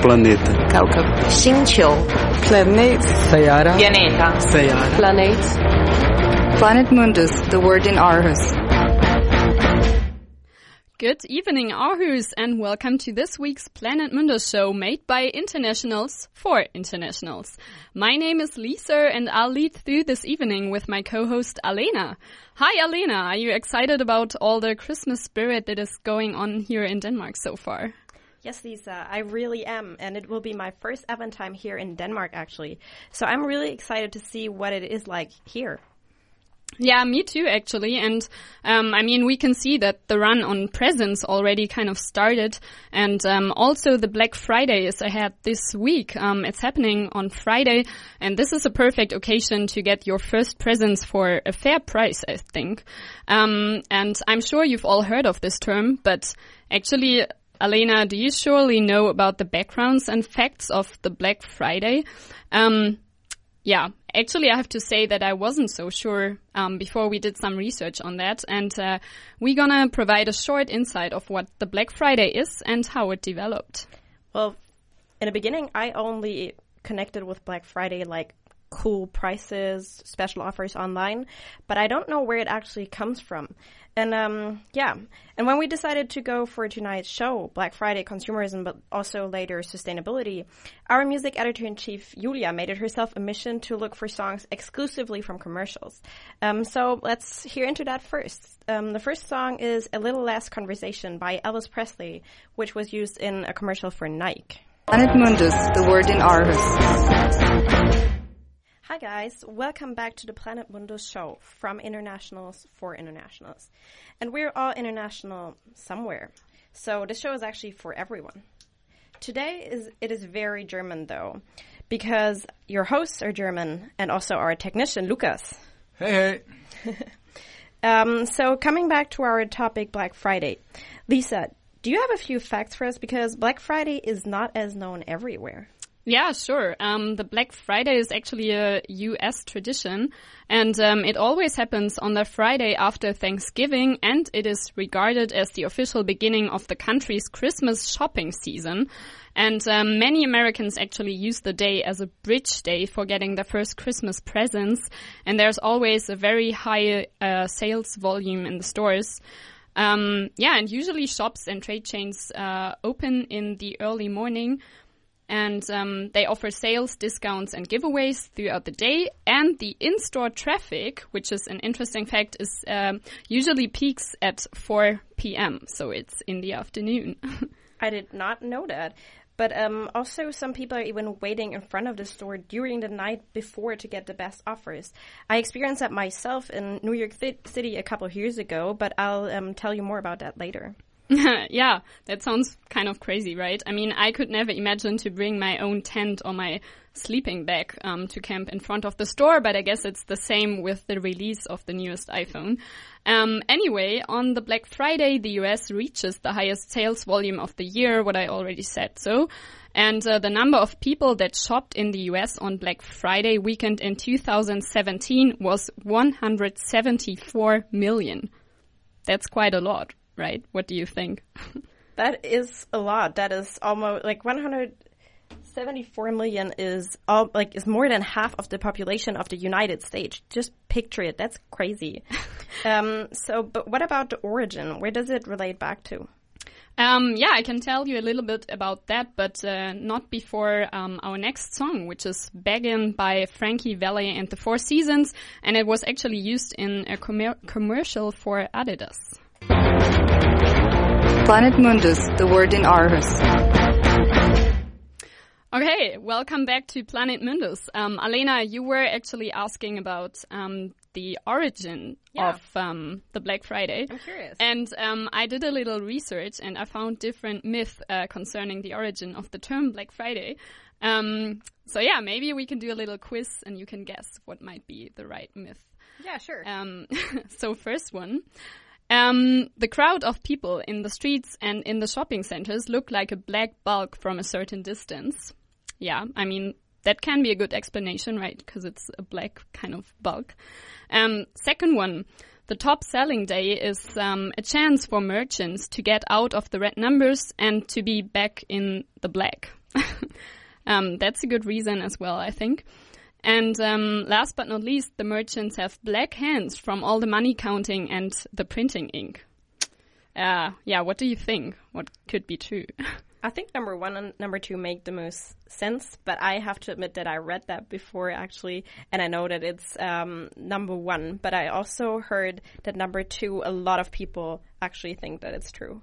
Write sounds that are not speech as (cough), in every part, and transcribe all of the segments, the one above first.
Planeta. Kawkab. Xinqiu. Planet. Sayara. Planeta. Sayara. Planet. Planet Mundus, the word in Aarhus. Good evening, Aarhus, and welcome to this week's Planet Mundus show made by internationals for internationals. My name is Lisa, and I'll lead through this evening with my co-host Alena. Hi, Alena. Are you excited about all the Christmas spirit that is going on here in Denmark so far? Yes, Lisa, I really am, and it will be my first event time here in Denmark, actually. So I'm really excited to see what it is like here. Yeah, me too, actually. And um, I mean, we can see that the run on presents already kind of started, and um, also the Black Friday is ahead this week. Um, it's happening on Friday, and this is a perfect occasion to get your first presents for a fair price, I think. Um, and I'm sure you've all heard of this term, but actually. Alena, do you surely know about the backgrounds and facts of the Black Friday? Um, yeah, actually, I have to say that I wasn't so sure um, before we did some research on that, and uh, we're gonna provide a short insight of what the Black Friday is and how it developed. Well, in the beginning, I only connected with Black Friday like cool prices, special offers online, but I don't know where it actually comes from. And um, yeah, and when we decided to go for tonight's show, Black Friday consumerism, but also later sustainability, our music editor in chief Julia made it herself a mission to look for songs exclusively from commercials. Um, so let's hear into that first. Um, the first song is "A Little Less Conversation" by Elvis Presley, which was used in a commercial for Nike. Planet Mundus, the word in Aarhus. Hi guys, welcome back to the Planet Mundus show from internationals for internationals. And we're all international somewhere. So this show is actually for everyone. Today is it is very German though, because your hosts are German and also our technician Lucas. Hey, hey. (laughs) Um, so coming back to our topic Black Friday. Lisa, do you have a few facts for us because Black Friday is not as known everywhere? Yeah, sure. Um, the Black Friday is actually a U.S. tradition, and um, it always happens on the Friday after Thanksgiving, and it is regarded as the official beginning of the country's Christmas shopping season. And um, many Americans actually use the day as a bridge day for getting their first Christmas presents, and there's always a very high uh, sales volume in the stores. Um, yeah, and usually shops and trade chains uh, open in the early morning and um, they offer sales, discounts, and giveaways throughout the day. And the in-store traffic, which is an interesting fact, is um, usually peaks at 4 p.m. So it's in the afternoon. (laughs) I did not know that. But um, also, some people are even waiting in front of the store during the night before to get the best offers. I experienced that myself in New York City a couple of years ago, but I'll um, tell you more about that later. (laughs) yeah, that sounds kind of crazy, right? I mean, I could never imagine to bring my own tent or my sleeping bag um, to camp in front of the store, but I guess it's the same with the release of the newest iPhone. Um, anyway, on the Black Friday, the US reaches the highest sales volume of the year, what I already said so. And uh, the number of people that shopped in the US on Black Friday weekend in 2017 was 174 million. That's quite a lot, right? What do you think? That is a lot. That is almost like 174 million is all like is more than half of the population of the United States. Just picture it. That's crazy. (laughs) um, so, but what about the origin? Where does it relate back to? Um, yeah, I can tell you a little bit about that, but uh, not before um, our next song, which is Beggin' by Frankie Valli and the Four Seasons, and it was actually used in a commer commercial for Adidas. Planet Mundus, the word in Aarhus. Okay, welcome back to Planet Mundus. Um, Alena, you were actually asking about um, the origin Yeah. of um, the Black Friday. I'm curious. And um, I did a little research and I found different myths uh, concerning the origin of the term Black Friday. Um, so yeah, maybe we can do a little quiz and you can guess what might be the right myth. Yeah, sure. Um, (laughs) so first one. Um, the crowd of people in the streets and in the shopping centers look like a black bulk from a certain distance. Yeah, I mean, that can be a good explanation, right? Because it's a black kind of bulk. Um, second one. The top selling day is um, a chance for merchants to get out of the red numbers and to be back in the black. (laughs) um, that's a good reason as well, I think. And um, last but not least, the merchants have black hands from all the money counting and the printing ink. Uh, yeah, what do you think? What could be true? (laughs) I think number one and number two make the most sense, but I have to admit that I read that before actually, and I know that it's um, number one. But I also heard that number two, a lot of people actually think that it's true.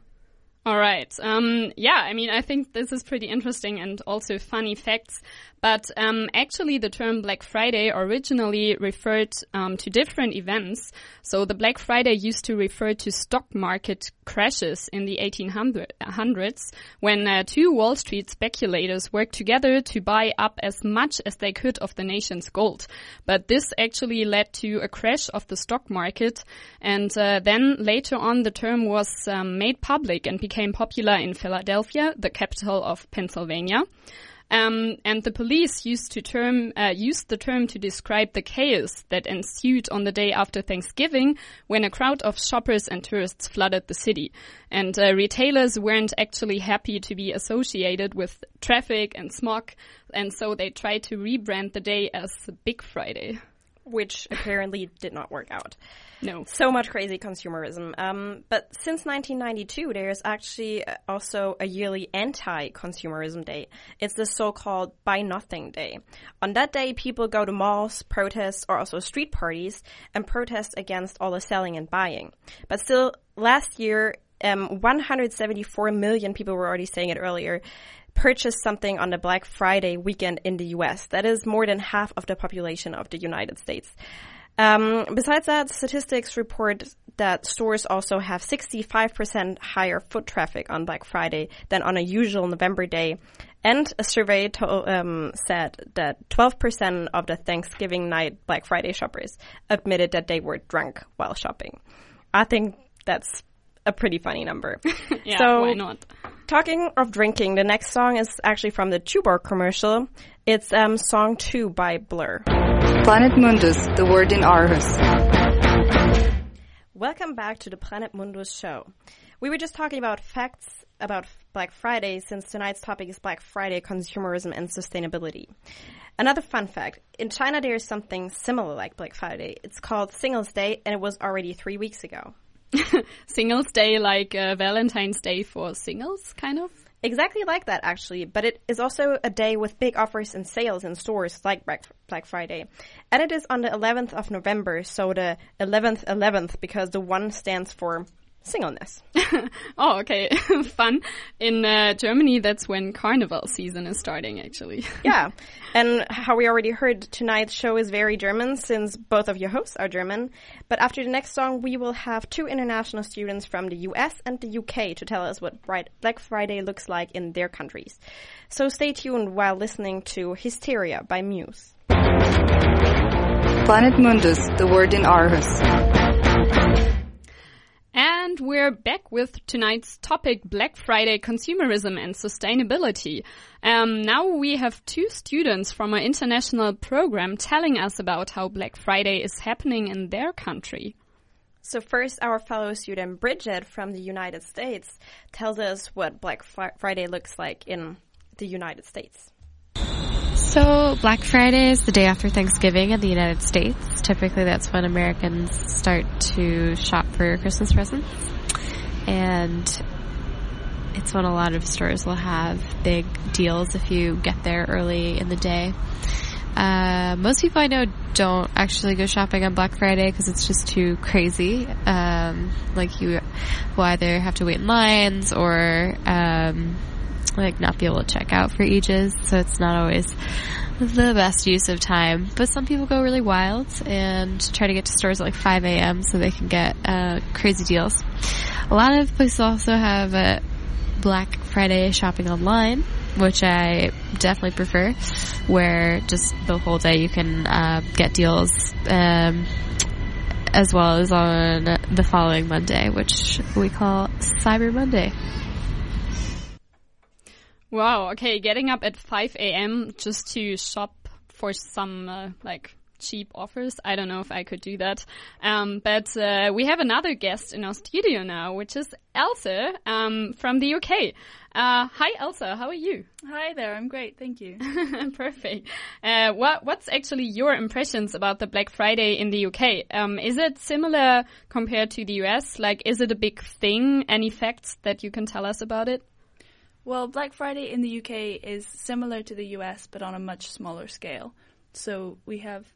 All right. Um, yeah, I mean, I think this is pretty interesting and also funny facts. But um, actually, the term Black Friday originally referred um, to different events. So the Black Friday used to refer to stock market crashes in the 1800s when uh, two Wall Street speculators worked together to buy up as much as they could of the nation's gold. But this actually led to a crash of the stock market. And uh, then later on, the term was um, made public and became popular in Philadelphia, the capital of Pennsylvania. Um, and the police used to term uh, used the term to describe the chaos that ensued on the day after Thanksgiving, when a crowd of shoppers and tourists flooded the city. And uh, retailers weren't actually happy to be associated with traffic and smog, and so they tried to rebrand the day as Big Friday which apparently did not work out. No. So much crazy consumerism. Um, but since 1992, there's actually also a yearly anti-consumerism day. It's the so-called Buy Nothing Day. On that day, people go to malls, protest, or also street parties, and protest against all the selling and buying. But still, last year, um, 174 million people were already saying it earlier purchase something on the Black Friday weekend in the US. That is more than half of the population of the United States. Um, besides that, statistics report that stores also have 65% higher foot traffic on Black Friday than on a usual November day. And a survey um, said that 12% of the Thanksgiving night Black Friday shoppers admitted that they were drunk while shopping. I think that's a pretty funny number. (laughs) yeah, so, why not? Talking of drinking, the next song is actually from the Tuborg commercial. It's um, song two by Blur. Planet Mundus, the word in Aarhus. Welcome back to the Planet Mundus show. We were just talking about facts about Black Friday since tonight's topic is Black Friday consumerism and sustainability. Another fun fact in China, there is something similar like Black Friday. It's called Singles Day, and it was already three weeks ago. (laughs) singles Day, like uh, Valentine's Day for singles, kind of? Exactly like that, actually. But it is also a day with big offers and sales in stores like Black Friday. And it is on the 11th of November, so the 11th 11th, because the one stands for singleness. (laughs) oh, okay. (laughs) Fun. In uh, Germany, that's when carnival season is starting, actually. (laughs) yeah. And how we already heard, tonight's show is very German since both of your hosts are German. But after the next song, we will have two international students from the US and the UK to tell us what Black Friday looks like in their countries. So stay tuned while listening to Hysteria by Muse. Planet Mundus, the word in Aarhus. And we're back with tonight's topic, Black Friday consumerism and sustainability. Um, now we have two students from an international program telling us about how Black Friday is happening in their country. So first, our fellow student Bridget from the United States tells us what Black Friday looks like in the United States. So, Black Friday is the day after Thanksgiving in the United States. Typically, that's when Americans start to shop for Christmas presents. And it's when a lot of stores will have big deals if you get there early in the day. Uh, most people I know don't actually go shopping on Black Friday because it's just too crazy. Um, like you will either have to wait in lines or um, like not be able to check out for ages, so it's not always the best use of time. But some people go really wild and try to get to stores at like 5 a.m. so they can get uh, crazy deals. A lot of places also have uh, Black Friday shopping online, which I definitely prefer, where just the whole day you can uh, get deals. Um, as well as on the following Monday, which we call Cyber Monday. Wow. Okay. Getting up at 5 a.m. just to shop for some uh, like cheap offers. I don't know if I could do that. Um, but uh, we have another guest in our studio now, which is Elsa um, from the UK. Uh, hi, Elsa. How are you? Hi there. I'm great. Thank you. (laughs) Perfect. Uh, what What's actually your impressions about the Black Friday in the UK? Um, is it similar compared to the US? Like, is it a big thing? Any facts that you can tell us about it? Well, Black Friday in the UK is similar to the US, but on a much smaller scale. So we have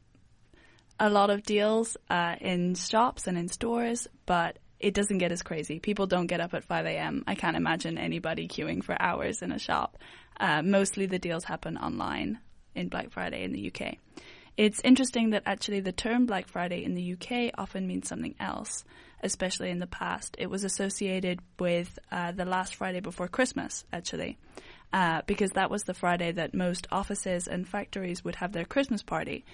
a lot of deals uh, in shops and in stores, but it doesn't get as crazy. People don't get up at 5 a.m. I can't imagine anybody queuing for hours in a shop. Uh, mostly the deals happen online in Black Friday in the UK. It's interesting that actually the term Black Friday in the UK often means something else, especially in the past. It was associated with uh, the last Friday before Christmas, actually, uh, because that was the Friday that most offices and factories would have their Christmas party,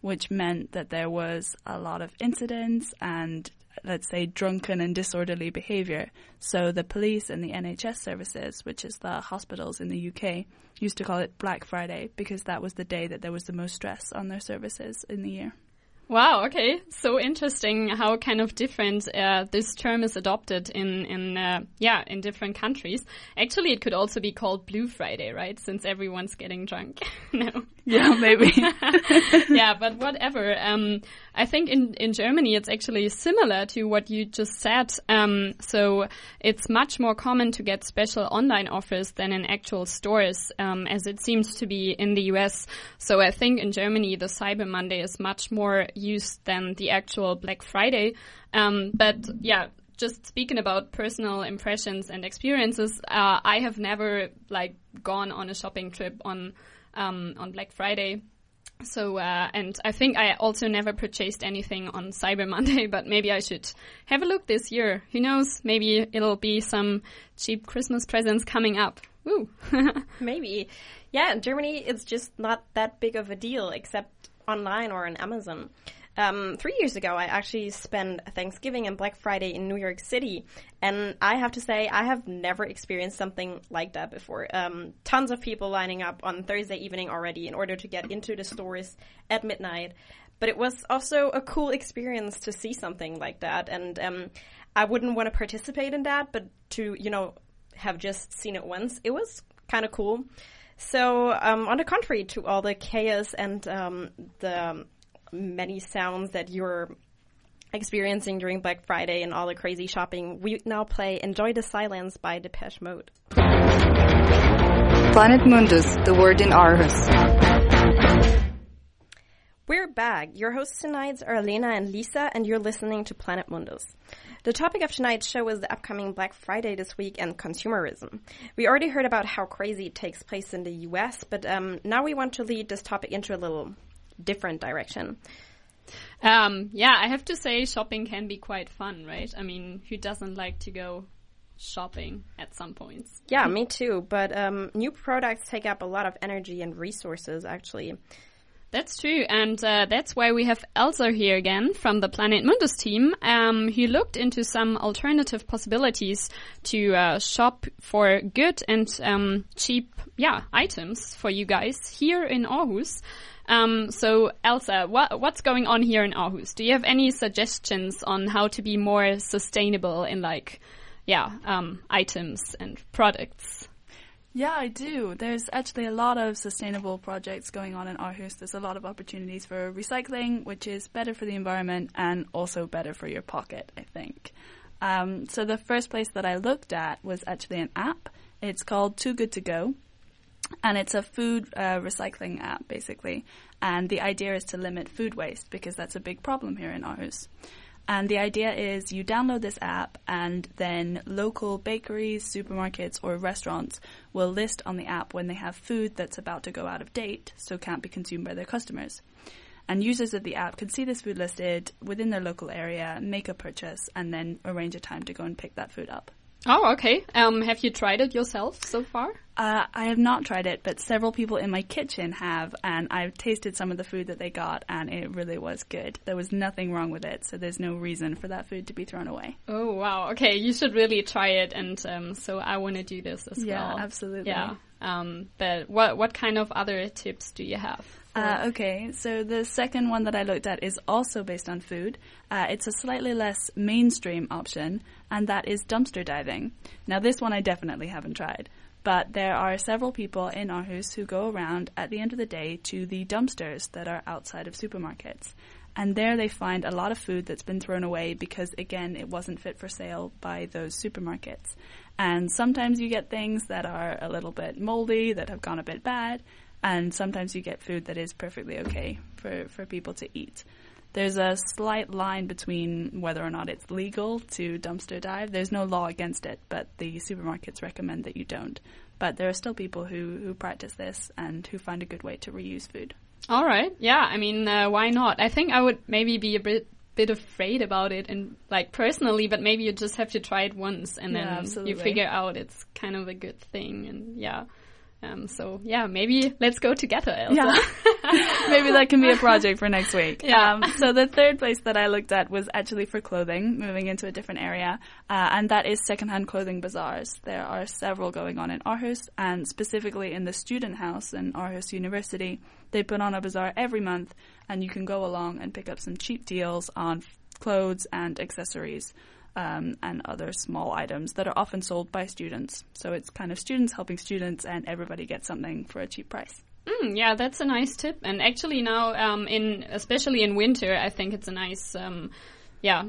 which meant that there was a lot of incidents and let's say, drunken and disorderly behavior. So the police and the NHS services, which is the hospitals in the UK, used to call it Black Friday because that was the day that there was the most stress on their services in the year. Wow. Okay. So interesting how kind of different uh, this term is adopted in in uh, yeah in different countries. Actually, it could also be called Blue Friday, right? Since everyone's getting drunk. (laughs) no. (laughs) Yeah, maybe. (laughs) yeah, but (laughs) whatever. Um, I think in in Germany it's actually similar to what you just said. Um, so it's much more common to get special online offers than in actual stores, um, as it seems to be in the US. So I think in Germany the Cyber Monday is much more used than the actual Black Friday. Um, but yeah, just speaking about personal impressions and experiences, uh, I have never like gone on a shopping trip on um, on Black Friday. So, uh, and I think I also never purchased anything on Cyber (laughs) Monday, but maybe I should have a look this year. Who knows? Maybe it'll be some cheap Christmas presents coming up. Woo! (laughs) maybe. Yeah, in Germany, it's just not that big of a deal, except online or on Amazon. Um, three years ago, I actually spent Thanksgiving and Black Friday in New York City, and I have to say, I have never experienced something like that before. Um, tons of people lining up on Thursday evening already in order to get into the stores at midnight. But it was also a cool experience to see something like that, and um, I wouldn't want to participate in that, but to you know have just seen it once, it was kind of cool. So, um, on the contrary to all the chaos and um, the many sounds that you're experiencing during Black Friday and all the crazy shopping, we now play Enjoy the Silence by Depeche Mode. Planet Mundus, the word in Aarhus. We're back. Your hosts tonight are Lena and Lisa, and you're listening to Planet Mundus. The topic of tonight's show is the upcoming Black Friday this week and consumerism. We already heard about how crazy it takes place in the US, but um, now we want to lead this topic into a little different direction. Um, yeah, I have to say shopping can be quite fun, right? I mean, who doesn't like to go shopping at some points? Yeah, me too. But um, new products take up a lot of energy and resources, actually. That's true, and uh, that's why we have Elsa here again from the Planet Mundus team, um, looked into some alternative possibilities to uh, shop for good and um, cheap, yeah, items for you guys here in Aarhus. Um, so, Elsa, what, what's going on here in Aarhus? Do you have any suggestions on how to be more sustainable in, like, yeah, um, items and products? Yeah, I do. There's actually a lot of sustainable projects going on in Aarhus. There's a lot of opportunities for recycling, which is better for the environment and also better for your pocket, I think. Um, so the first place that I looked at was actually an app. It's called Too Good to Go. And it's a food uh, recycling app, basically. And the idea is to limit food waste because that's a big problem here in Aarhus. And the idea is you download this app and then local bakeries, supermarkets or restaurants will list on the app when they have food that's about to go out of date, so can't be consumed by their customers. And users of the app can see this food listed within their local area, make a purchase, and then arrange a time to go and pick that food up. Oh, okay. Um, have you tried it yourself so far? Uh, I have not tried it, but several people in my kitchen have, and I've tasted some of the food that they got, and it really was good. There was nothing wrong with it, so there's no reason for that food to be thrown away. Oh, wow. Okay, you should really try it, and um, so I want to do this as yeah, well. absolutely. Yeah. Um, but what what kind of other tips do you have? Uh, okay, so the second one that I looked at is also based on food. Uh, it's a slightly less mainstream option, and that is dumpster diving. Now, this one I definitely haven't tried, but there are several people in Aarhus who go around at the end of the day to the dumpsters that are outside of supermarkets. And there they find a lot of food that's been thrown away because, again, it wasn't fit for sale by those supermarkets. And sometimes you get things that are a little bit moldy, that have gone a bit bad, and sometimes you get food that is perfectly okay for, for people to eat. There's a slight line between whether or not it's legal to dumpster dive. There's no law against it, but the supermarkets recommend that you don't. But there are still people who, who practice this and who find a good way to reuse food. All right. Yeah. I mean, uh, why not? I think I would maybe be a bit bit afraid about it and like personally, but maybe you just have to try it once and Yeah, then absolutely. you figure out it's kind of a good thing and yeah. Um, so yeah, maybe let's go together, Elsa. Yeah. (laughs) Maybe that can be a project for next week. Yeah. Um, so the third place that I looked at was actually for clothing, moving into a different area, uh, and that is secondhand clothing bazaars. There are several going on in Aarhus, and specifically in the student house in Aarhus University, they put on a bazaar every month, and you can go along and pick up some cheap deals on clothes and accessories. Um, and other small items that are often sold by students. So it's kind of students helping students, and everybody gets something for a cheap price. Mm, yeah, that's a nice tip. And actually now, um, in especially in winter, I think it's a nice, um, yeah,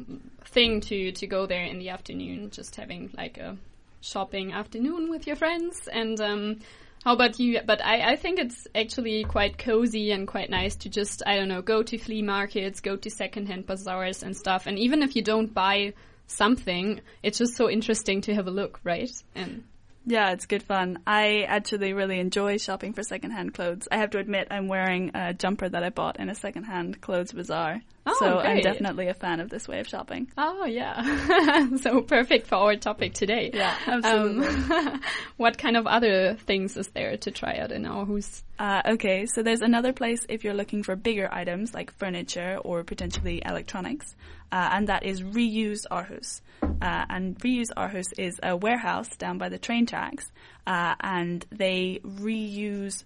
thing to to go there in the afternoon, just having like a shopping afternoon with your friends. And um, how about you? But I, I think it's actually quite cozy and quite nice to just I don't know go to flea markets, go to secondhand bazaars and stuff. And even if you don't buy something, it's just so interesting to have a look, right? And Yeah, it's good fun. I actually really enjoy shopping for secondhand clothes. I have to admit, I'm wearing a jumper that I bought in a secondhand clothes bazaar. Oh, so I'm definitely a fan of this way of shopping. Oh yeah, (laughs) so perfect for our topic today. Yeah, absolutely. Um, (laughs) what kind of other things is there to try out in Aarhus? Uh, okay, so there's another place if you're looking for bigger items like furniture or potentially electronics, uh, and that is Reuse Aarhus. Uh, and Reuse Aarhus is a warehouse down by the train tracks, uh, and they reuse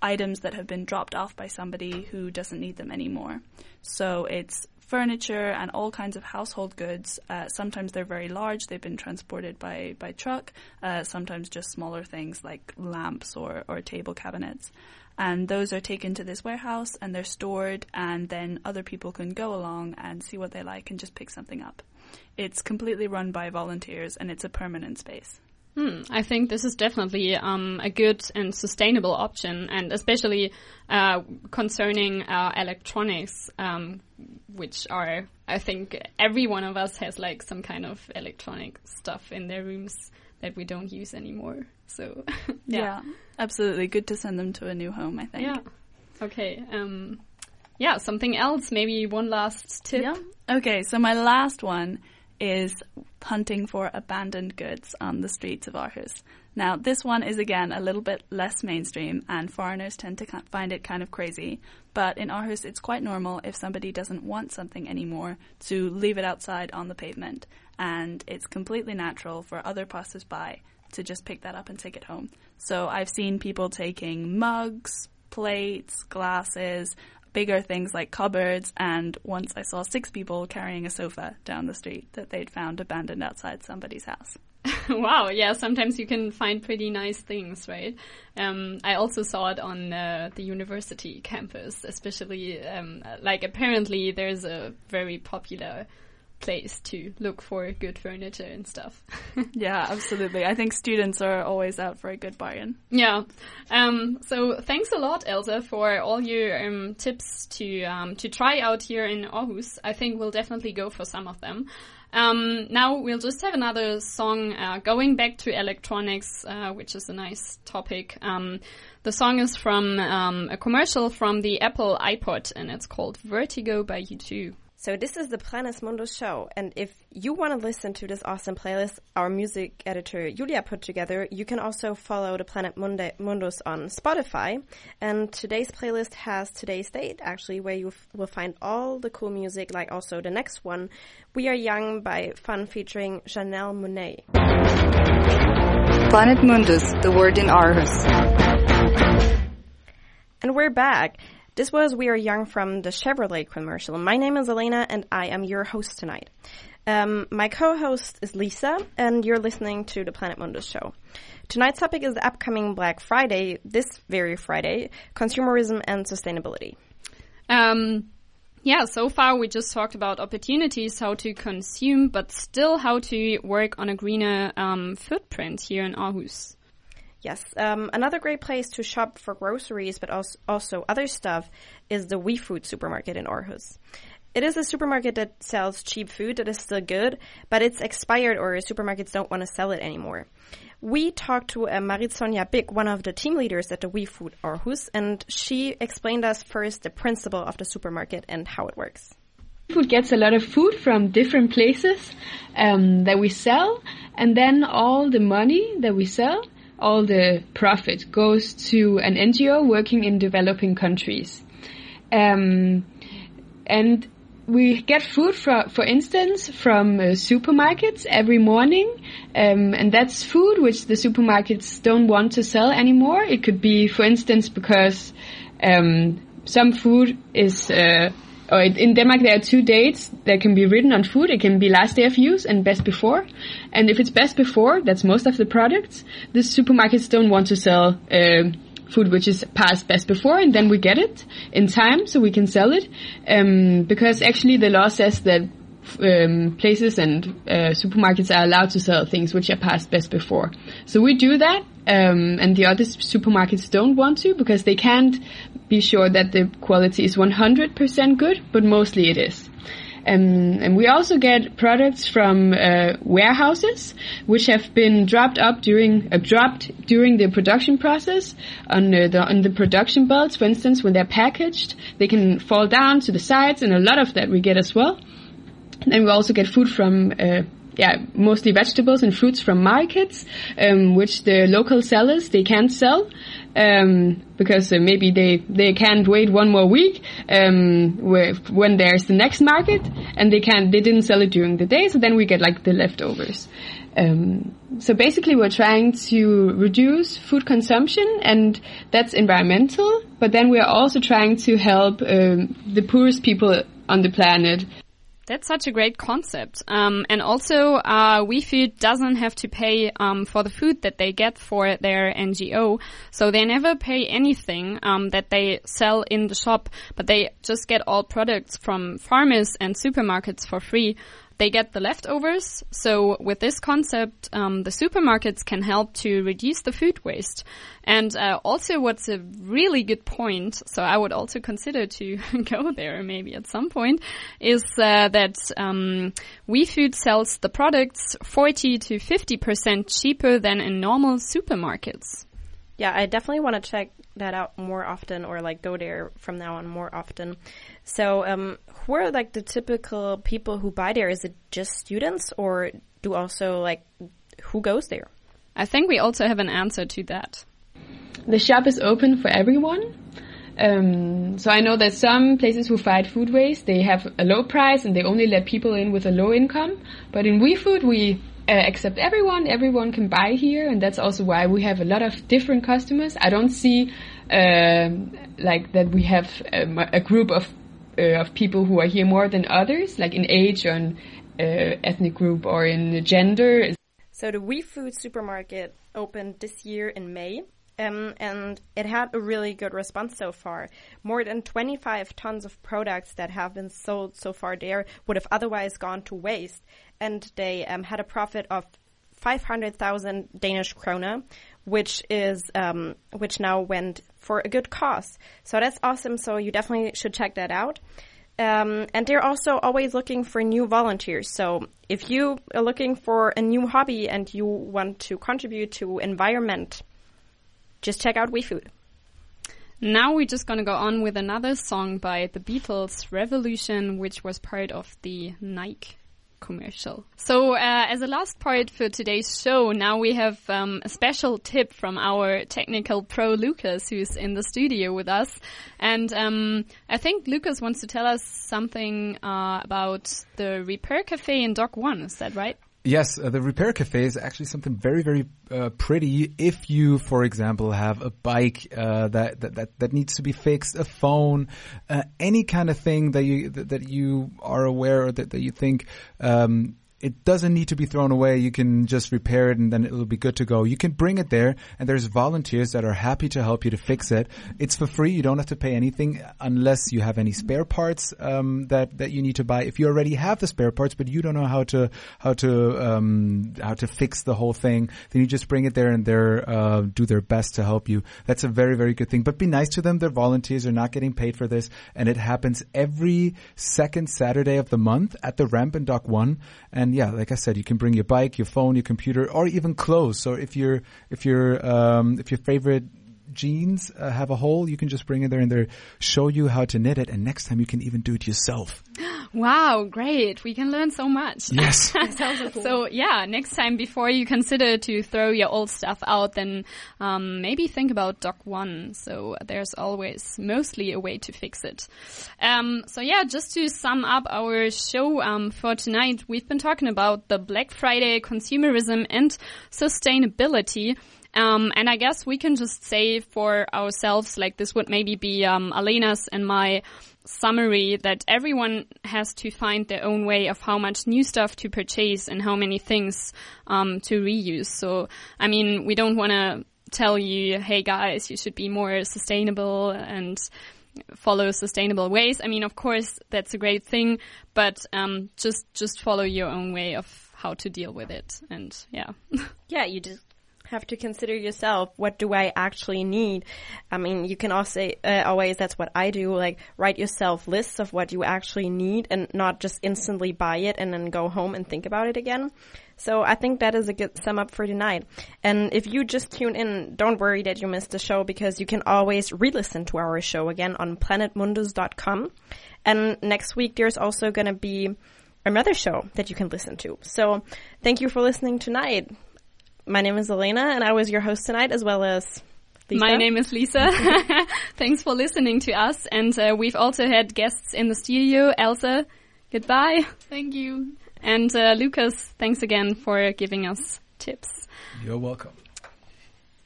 items that have been dropped off by somebody who doesn't need them anymore. So it's furniture and all kinds of household goods. Uh, sometimes they're very large; they've been transported by by truck. Uh, sometimes just smaller things like lamps or or table cabinets. And those are taken to this warehouse and they're stored, and then other people can go along and see what they like and just pick something up. It's completely run by volunteers and it's a permanent space. Hmm, I think this is definitely um, a good and sustainable option, and especially uh, concerning uh, electronics, um, which are, I think, every one of us has like some kind of electronic stuff in their rooms that we don't use anymore. So, (laughs) Yeah. absolutely. Good to send them to a new home, I think. Yeah. Okay. Um, yeah. Something else. Maybe one last tip. Yeah. Okay, so my last one is hunting for abandoned goods on the streets of Aarhus. Now, this one is again a little bit less mainstream, and foreigners tend to find it kind of crazy. But in Aarhus, it's quite normal if somebody doesn't want something anymore to leave it outside on the pavement, and it's completely natural for other passers-by to just pick that up and take it home. So I've seen people taking mugs, plates, glasses, bigger things like cupboards, and once I saw six people carrying a sofa down the street that they'd found abandoned outside somebody's house. (laughs) wow, yeah, sometimes you can find pretty nice things, right? Um, I also saw it on uh, the university campus, especially, um, like, apparently there's a very popular place to look for good furniture and stuff. (laughs) Yeah, absolutely. I think students are always out for a good bargain. yeah. Um, so thanks a lot, Elsa, for all your um, tips to um, to try out here in Aarhus. I think we'll definitely go for some of them. Um, now we'll just have another song uh, going back to electronics, uh, which is a nice topic. Um, the song is from um, a commercial from the Apple iPod, and it's called "Vertigo" by U2. So this is the Planet Mundo show, and if you want to listen to this awesome playlist our music editor Julia put together, you can also follow the Planet Mundo Mundus on Spotify. And today's playlist has today's date, actually, where you will find all the cool music, like also the next one, "We Are Young" by Fun featuring Janelle Monáe. Planet Mundus, the word in Aarhus. And we're back. This was We Are Young from the Chevrolet commercial. My name is Elena and I am your host tonight. Um, my co-host is Lisa and you're listening to the Planet Mundus show. Tonight's topic is the upcoming Black Friday, this very Friday, consumerism and sustainability. Um, yeah, so far we just talked about opportunities, how to consume, but still how to work on a greener um, footprint here in Aarhus. Yes, um, another great place to shop for groceries, but also, also other stuff, is the WeFood supermarket in Aarhus. It is a supermarket that sells cheap food that is still good, but it's expired or supermarkets don't want to sell it anymore. We talked to uh, Marit-Sonja Bick, one of the team leaders at the WeFood Aarhus, and she explained us first the principle of the supermarket and how it works. Food gets a lot of food from different places um, that we sell, and then all the money that we sell, all the profit goes to an NGO working in developing countries. Um, and we get food for, for instance, from uh, supermarkets every morning, um, and that's food which the supermarkets don't want to sell anymore. It could be, for instance, because um, some food is, uh, or in Denmark there are two dates that can be written on food. It can be last day of use and best before. And if it's best before, that's most of the products. The supermarkets don't want to sell. Uh, food which is past best before and then we get it in time so we can sell it um, because actually the law says that um, places and uh, supermarkets are allowed to sell things which are past best before so we do that um, and the other supermarkets don't want to because they can't be sure that the quality is 100% good but mostly it is um, and we also get products from uh, warehouses, which have been dropped up during uh, dropped during the production process on uh, the on the production belts. For instance, when they're packaged, they can fall down to the sides, and a lot of that we get as well. And we also get food from uh, yeah, mostly vegetables and fruits from markets, um, which the local sellers they can't sell um, because uh, maybe they they can't wait one more week um, when there's the next market, and they can't they didn't sell it during the day, so then we get like the leftovers. Um, so basically, we're trying to reduce food consumption, and that's environmental. But then we're also trying to help um, the poorest people on the planet that's such a great concept. Um, and also, uh, WeFood doesn't have to pay um, for the food that they get for their NGO. So they never pay anything um, that they sell in the shop, but they just get all products from farmers and supermarkets for free they get the leftovers. So with this concept, um, the supermarkets can help to reduce the food waste. And uh, also, what's a really good point, so I would also consider to (laughs) go there maybe at some point, is uh, that um, WeFood sells the products 40 to 50 percent cheaper than in normal supermarkets. Yeah, I definitely want to check that out more often, or like go there from now on more often. So, um, who are like the typical people who buy there? Is it just students, or do also like who goes there? I think we also have an answer to that. The shop is open for everyone. Um, so I know that some places who fight food waste, they have a low price and they only let people in with a low income. But in WeFood, we uh, accept everyone. Everyone can buy here, and that's also why we have a lot of different customers. I don't see uh, like that we have um, a group of uh, of people who are here more than others, like in age or in uh, ethnic group or in gender. So the WeFood supermarket opened this year in May. Um, and it had a really good response so far. More than 25 tons of products that have been sold so far there would have otherwise gone to waste. And they um, had a profit of 500,000 Danish krona, which is um, which now went for a good cause. So that's awesome. So you definitely should check that out. Um, and they're also always looking for new volunteers. So if you are looking for a new hobby and you want to contribute to environment, just check out WeFood. Now we're just going to go on with another song by the Beatles, Revolution, which was part of the Nike commercial. So, uh, as a last part for today's show, now we have um, a special tip from our technical pro Lucas, who's in the studio with us. And um, I think Lucas wants to tell us something uh, about the Repair Cafe in Dock One. Is that right? Yes, uh, the repair cafe is actually something very, very uh, pretty. If you, for example, have a bike uh, that, that, that that needs to be fixed, a phone, uh, any kind of thing that you that, that you are aware or that, that you think um, it doesn't need to be thrown away. You can just repair it and then it'll be good to go. You can bring it there and there's volunteers that are happy to help you to fix it. It's for free. You don't have to pay anything unless you have any spare parts, um, that, that you need to buy. If you already have the spare parts, but you don't know how to, how to, um, how to fix the whole thing, then you just bring it there and they're, uh, do their best to help you. That's a very, very good thing. But be nice to them. They're volunteers. They're not getting paid for this. And it happens every second Saturday of the month at the ramp in Dock 1. And yeah, like I said, you can bring your bike, your phone, your computer, or even clothes. So if your if your um, if your favorite jeans uh, have a hole, you can just bring it there and they show you how to knit it. And next time you can even do it yourself. (gasps) Wow, great. We can learn so much. Yes. (laughs) So yeah, next time before you consider to throw your old stuff out, then um, maybe think about Dock One. So there's always mostly a way to fix it. Um, so yeah, just to sum up our show um, for tonight, we've been talking about the Black Friday consumerism and sustainability. Um, and I guess we can just say for ourselves, like this would maybe be um, Alena's and my summary that everyone has to find their own way of how much new stuff to purchase and how many things um, to reuse. So, I mean, we don't want to tell you, hey guys, you should be more sustainable and follow sustainable ways. I mean, of course, that's a great thing, but um, just just follow your own way of how to deal with it. And yeah. (laughs) Yeah, you just have to consider yourself. What do I actually need? I mean, you can also uh, always. That's what I do. Like write yourself lists of what you actually need, and not just instantly buy it and then go home and think about it again. So I think that is a good sum up for tonight. And if you just tune in, don't worry that you missed the show because you can always re-listen to our show again on planetmundus.com. And next week there's also going to be another show that you can listen to. So thank you for listening tonight. My name is Elena, and I was your host tonight as well as Lisa. My name is Lisa. (laughs) Thanks for listening to us. And uh, we've also had guests in the studio. Elsa, goodbye. Thank you. And uh, Lucas, thanks again for giving us tips. You're welcome.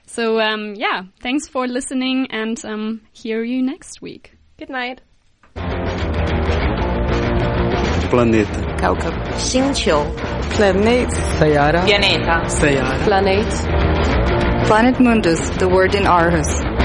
So um, yeah, thanks for listening and um, hear you next week. Good night. Planeta. Kaukab. 星球 Planet. Sayara. Pianeta. Sayara. Planet. Planet Mundus, the word in Aarhus.